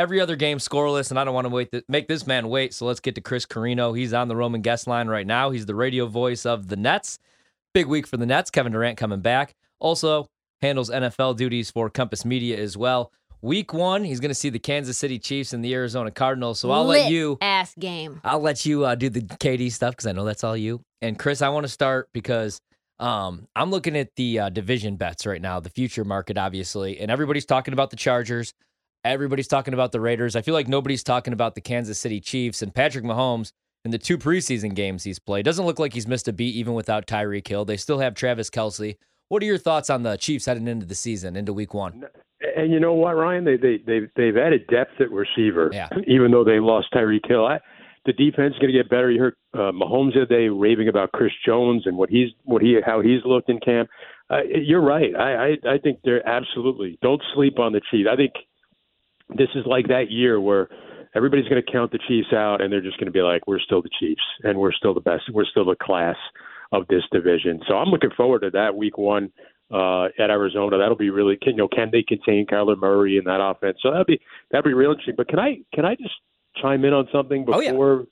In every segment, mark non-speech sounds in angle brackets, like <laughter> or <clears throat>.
Every other game scoreless, and I don't want to wait to make this man wait. So let's get to Chris Carrino. He's on the Roman guest line right now. He's the radio voice of the Nets. Big week for the Nets. Kevin Durant coming back. Also handles NFL duties for Compass Media as well. Week one, he's going to see the Kansas City Chiefs and the Arizona Cardinals. So I'll Lit let you. ass game. I'll let you uh, do the KD stuff because I know that's all you. And Chris, I want to start because um, I'm looking at the uh, division bets right now, the future market, obviously, and everybody's talking about the Chargers. Everybody's talking about the Raiders. I feel like nobody's talking about the Kansas City Chiefs and Patrick Mahomes in the two preseason games he's played. Doesn't look like he's missed a beat even without Tyreek Hill. They still have Travis Kelce. What are your thoughts on the Chiefs heading into the season, into week one? And you know what, Ryan? They they they've they've added depth at receiver. Yeah. <clears throat> Even though they lost Tyreek Hill, I, the defense is going to get better. You heard uh, Mahomes the other day raving about Chris Jones and what he's what he how he's looked in camp. Uh, you're right. I, I I think they're absolutely don't sleep on the Chiefs. I think this is like that year where everybody's going to count the Chiefs out, and they're just going to be like, we're still the Chiefs, and we're still the best. We're still the class of this division. So I'm looking forward to that week one uh, at Arizona. That'll be really, you know, can they contain Kyler Murray in that offense? So that'd be that'd be real interesting. But can I can I just chime in on something before? Oh, yeah. before?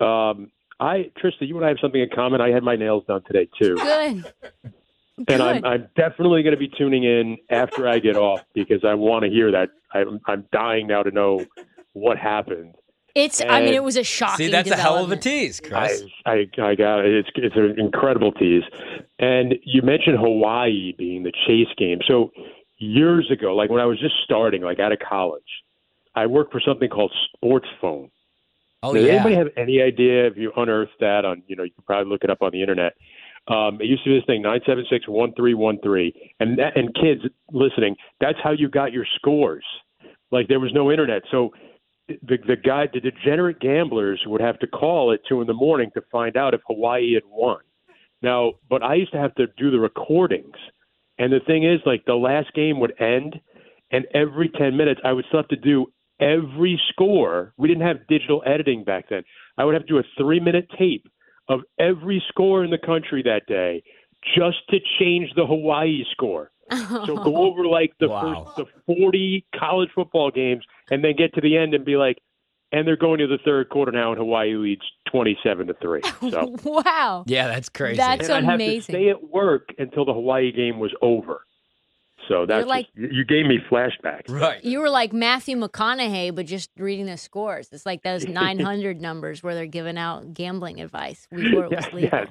Um, I Trista, you and I have something in common. I had my nails done today too, Good. And I'm I'm definitely going to be tuning in after I get off because I want to hear that. I'm I'm dying now to know what happened. It's. I mean, it was a shocking. See, that's a hell of a development. tease, Chris. I, I, I got it. It's it's an incredible tease. And you mentioned Hawaii being the chase game. So years ago, like when I was just starting, like out of college, I worked for something called Sports Phone. oh, Does yeah. anybody have any idea if you unearthed that on, you know, you can probably look it up on the internet. Um, it used to be this thing, nine seven six one three one three. And that, and kids listening, that's how you got your scores. Like there was no internet. So the the guy the degenerate gamblers would have to call at two in the morning to find out if Hawaii had won. Now, but I used to have to do the recordings. And the thing is, like the last game would end and every ten minutes I would still have to do every score. We didn't have digital editing back then. I would have to do a three minute tape of every score in the country that day just to change the Hawaii score. So go <laughs> over like the Wow. first the forty college football games and then get to the end and be like and they're going to the third quarter now and Hawaii leads twenty seven to three. <laughs> So wow. Yeah, that's crazy. That's and I'd have to stay at work until the Hawaii game was over. So that's like- just- you you gave me flashbacks. right. You were like Matthew McConaughey, but just reading the scores. It's like those <laughs> 900 numbers where they're giving out gambling advice before <laughs> it was Yeah, legal. yes.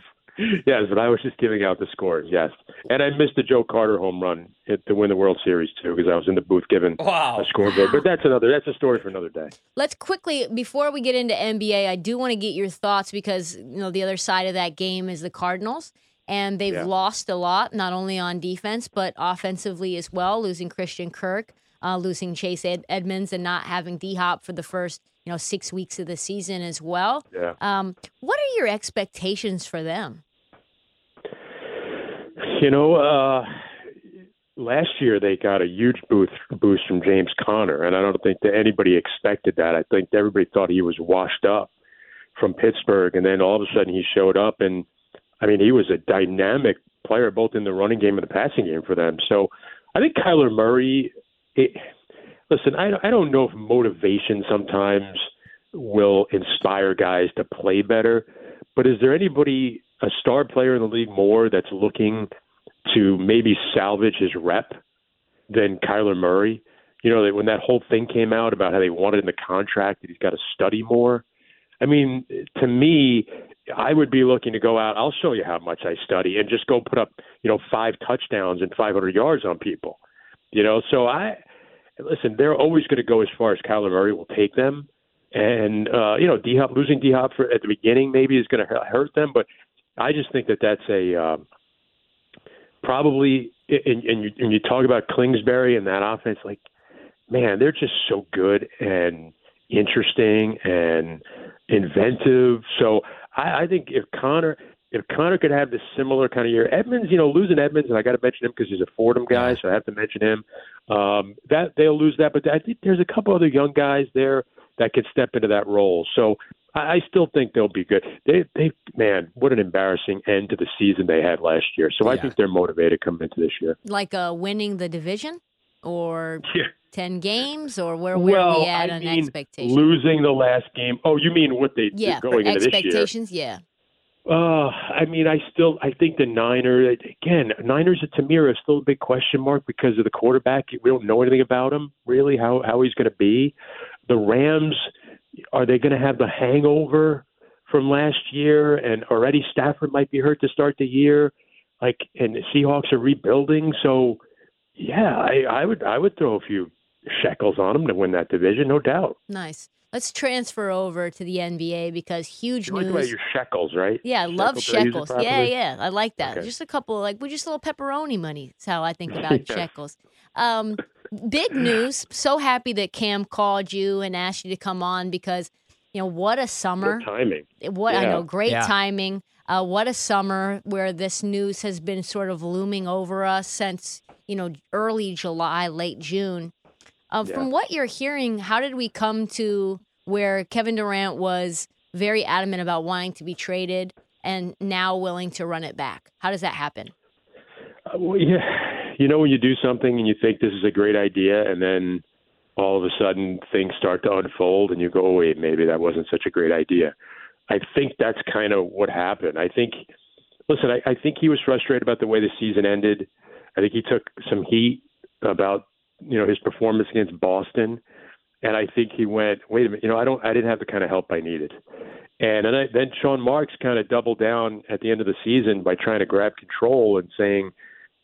Yes, but I was just giving out the scores, yes. And I missed the Joe Carter home run hit to win the World Series too because I was in the booth giving Wow. a scoreboard. But that's another that's a story for another day. Let's quickly before we get into NBA, I do want to get your thoughts because you know the other side of that game is the Cardinals, and they've Yeah. lost a lot, not only on defense but offensively as well, losing Christian Kirk, uh, losing Chase Ed- Edmonds, and not having D Hop for the first you know six weeks of the season as well. Yeah. Um, what are your expectations for them? You know, uh last year they got a huge boost boost from James Conner, and I don't think that anybody expected that. I think everybody thought he was washed up from Pittsburgh, and then all of a sudden he showed up, and I mean he was a dynamic player both in the running game and the passing game for them. So I think Kyler Murray. It, listen, I I don't know if motivation sometimes will inspire guys to play better, but is there anybody a star player in the league more that's looking to maybe salvage his rep than Kyler Murray. You know, when that whole thing came out about how they wanted in the contract that he's got to study more. I mean, to me, I would be looking to go out. I'll show you how much I study and just go put up, you know, five touchdowns and 500 yards on people. You know, so I listen. They're always going to go as far as Kyler Murray will take them. And uh, you know, D Hop losing D Hop at the beginning maybe is going to hurt them, but I just think that that's a um, probably. And, and you and you talk about Kingsbury and that offense, like man, they're just so good and interesting and inventive. So I, I think if Conner if Conner could have this similar kind of year, Edmonds, you know, losing Edmonds, and I got to mention him because he's a Fordham guy, so I have to mention him. Um, that they'll lose that, but I think there's a couple other young guys there that could step into that role. So I, I still think they'll be good. They, they, man, what an embarrassing end to the season they had last year. So I think they're motivated coming into this year. Like uh, winning the division? Or <laughs> Yeah. 10 games or where, where well, we at I on mean, expectations? losing the last game. Oh, you mean what they yeah, going into this year? expectations, yeah. Uh, I mean, I still I think the Niners again. Niners at Tamir is still a big question mark because of the quarterback. We don't know anything about him really. How how he's going to be. The Rams are they going to have the hangover from last year? And already Stafford might be hurt to start the year. Like, and the Seahawks are rebuilding. So, yeah, I, I would I would throw a few shekels on them to win that division, no doubt. Nice. Let's transfer over to the NBA because huge You like news. about your shekels, right? Yeah, I love Shekels, did I use it shekels. Yeah, yeah, I like that. Okay. Just a couple, like we just a little pepperoni money. Is how I think <laughs> about Yeah. shekels. Um, big news. So happy that Cam called you and asked you to come on because you know what a summer. Good timing. What I know, great Yeah. timing. Uh, what a summer where this news has been sort of looming over us since you know early July, late June. Uh, Yeah. From what you're hearing, how did we come to where Kevin Durant was very adamant about wanting to be traded and now willing to run it back? How does that happen? Uh, well, yeah, you know when you do something and you think this is a great idea, and then all of a sudden things start to unfold, and you go, oh, "Wait, maybe that wasn't such a great idea." I think that's kind of what happened. I think, listen, I, I think he was frustrated about the way the season ended. I think he took some heat about you know his performance against Boston, and I think he went, "Wait a minute, you know, I don't, I didn't have the kind of help I needed." And then, I, then Sean Marks kind of doubled down at the end of the season by trying to grab control and saying,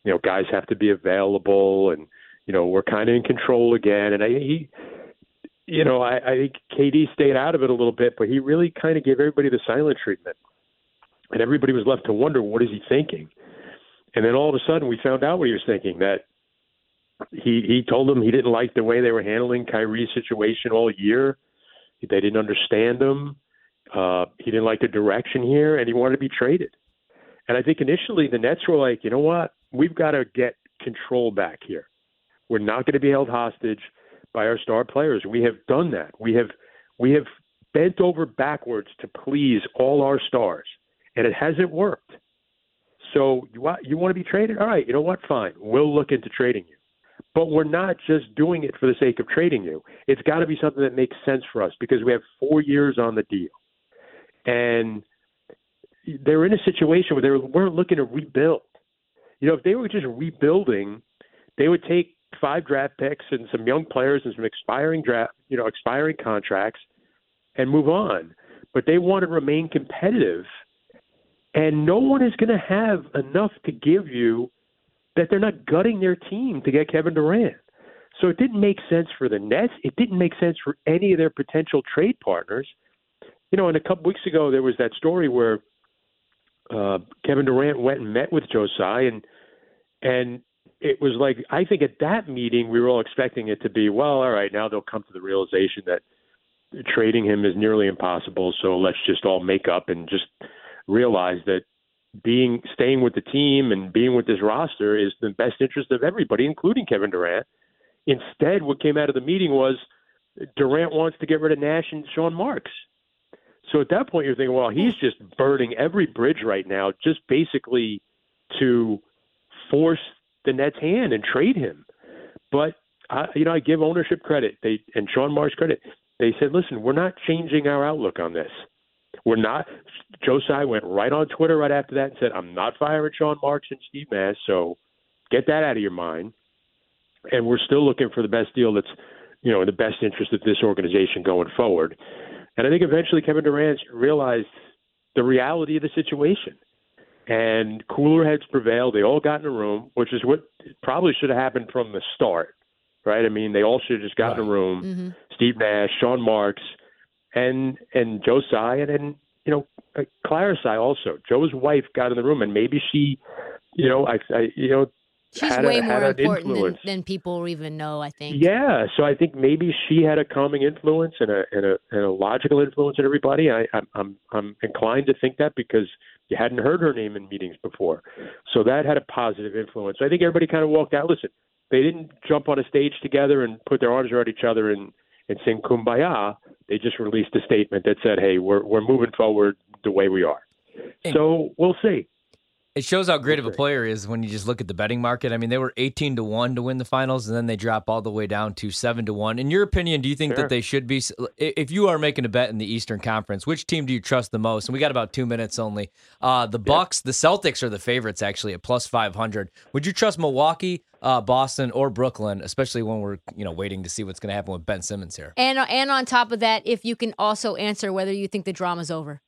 you know, guys have to be available, and you know, we're kind of in control again. And I, he, you know, I, I think KD stayed out of it a little bit, but he really kind of gave everybody the silent treatment, and everybody was left to wonder what is he thinking. And then all of a sudden, we found out what he was thinking. That he he told them he didn't like the way they were handling Kyrie's situation all year. They didn't understand him. Uh, he didn't like the direction here, and he wanted to be traded. And I think initially the Nets were like, you know what, we've got to get control back here. We're not going to be held hostage by our star players. We have done that. We have we have bent over backwards to please all our stars, and it hasn't worked. So you want you want to be traded? All right, you know what? Fine, we'll look into trading you. But we're not just doing it for the sake of trading you. It's got to be something that makes sense for us because we have four years on the deal, and they're in a situation where they weren't looking to rebuild. You know, if they were just rebuilding, they would take five draft picks and some young players and some expiring draft, you know, expiring contracts, and move on. But they want to remain competitive, and no one is going to have enough to give you that they're not gutting their team to get Kevin Durant. So it didn't make sense for the Nets. It didn't make sense for any of their potential trade partners. You know, and a couple weeks ago there was that story where uh, Kevin Durant went and met with Joe Tsai, and and it was like I think at that meeting we were all expecting it to be well, all right, now they'll come to the realization that trading him is nearly impossible, so let's just all make up and just realize that being staying with the team and being with this roster is the best interest of everybody, including Kevin Durant. Instead, what came out of the meeting was Durant wants to get rid of Nash and Sean Marks. So at that point, you're thinking, well, he's just burning every bridge right now, just basically to force the Nets' hand and trade him. But I, you know, I give ownership credit. They and Sean Marks credit. They said, listen, we're not changing our outlook on this. We're not. Joe Tsai went right on Twitter right after that and said, I'm not firing Sean Marks and Steve Nash. So get that out of your mind. And we're still looking for the best deal that's, you know, in the best interest of this organization going forward. And I think eventually Kevin Durant realized the reality of the situation. And cooler heads prevailed. They all got in a room, which is what probably should have happened from the start, right? I mean, they all should have just got in a room. hmm Steve Nash, Sean Marks, and and Joe Tsai, and then you know uh, Clara Tsai also. Joe's wife got in the room, and maybe she, you know, I, I you know, She's had way had more an important than, than people even know. I think. Yeah, so I think maybe she had a calming influence and a and a, and a logical influence on everybody. I, I'm I'm I'm inclined to think that because you hadn't heard her name in meetings before, so that had a positive influence. I think everybody kind of walked out. Listen, they didn't jump on a stage together and put their arms around each other and and sing kumbaya. They just released a statement that said, "Hey, we're we're moving forward the way we are." So we'll see. It shows how great of a player he is when you just look at the betting market. I mean, they were 18 to 1 to win the finals, and then they drop all the way down to 7 to 1. In your opinion, do you think Sure. that they should be, if you are making a bet in the Eastern Conference, which team do you trust the most? And we got about two minutes only. Uh, the Bucks, the Celtics are the favorites actually at plus 500. Would you trust Milwaukee, uh, Boston, or Brooklyn, especially when we're you know waiting to see what's going to happen with Ben Simmons here? And and on top of that, if you can also answer whether you think the drama's over.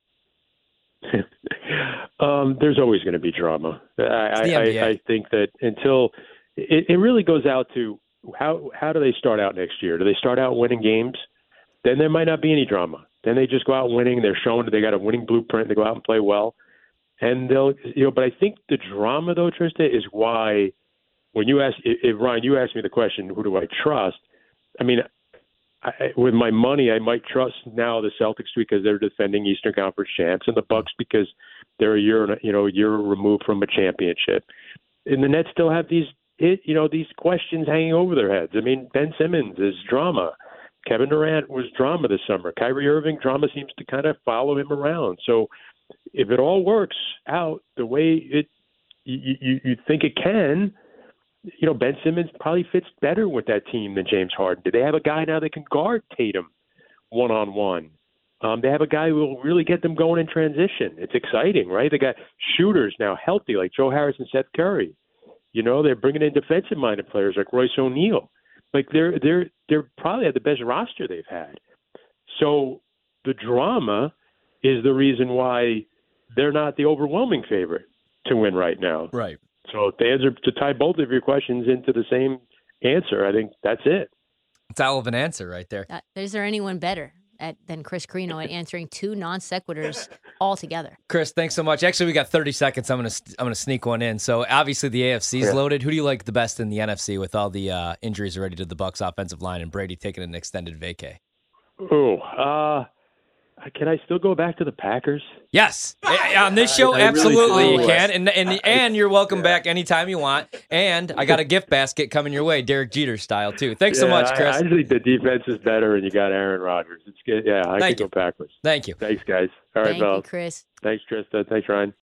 <laughs> um, there's always going to be drama. I, I. I, think that until it, it really goes out to how how do they start out next year? Do they start out winning games? Then there might not be any drama. Then they just go out winning. They're showing that they got a winning blueprint. They go out and play well, and they'll you know. But I think the drama though, Trista, is why when you ask if, if Ryan, you asked me the question, who do I trust? I mean, I, with my money, I might trust now the Celtics because they're defending Eastern Conference champs, and the Bucks because they're a year, you know, a year removed from a championship. And the Nets still have these, it, you know, these questions hanging over their heads. I mean, Ben Simmons is drama. Kevin Durant was drama this summer. Kyrie Irving drama seems to kind of follow him around. So, if it all works out the way it you you, you think it can, you know, Ben Simmons probably fits better with that team than James Harden. Do they have a guy now that can guard Tatum one on one? Um, they have a guy who will really get them going in transition. It's exciting, right? They got shooters now healthy like Joe Harris and Seth Curry. You know, they're bringing in defensive minded players like Royce O'Neale. Like they're they're they're probably at the best roster they've had. So the drama is the reason why they're not the overwhelming favorite to win right now. Right. So to answer to tie both of your questions into the same answer, I think that's it. It's all of an answer right there. Uh, is there anyone better at, than Chris Carrino at <laughs> answering two non sequiturs altogether? Chris, thanks so much. Actually, we got 30 seconds. I'm gonna I'm gonna sneak one in. So obviously the AFC is Yeah. loaded. Who do you like the best in the NFC with all the uh, injuries already to the Bucks offensive line and Brady taking an extended vacay? Oh, uh, Uh, can I still go back to the Packers? Yes, ah, eh, on this show, I really absolutely do. you can, and and and you're welcome yeah. back anytime you want. And I got a gift basket coming your way, Derek Jeter style too. Thanks so much, Chris. I, think the defense is better, and you got Aaron Rodgers. It's good. Yeah, I Thank could go Packers. Thank you. Thanks, guys. All right, Thank you. Chris. Thanks, Trista. Thanks, Ryan.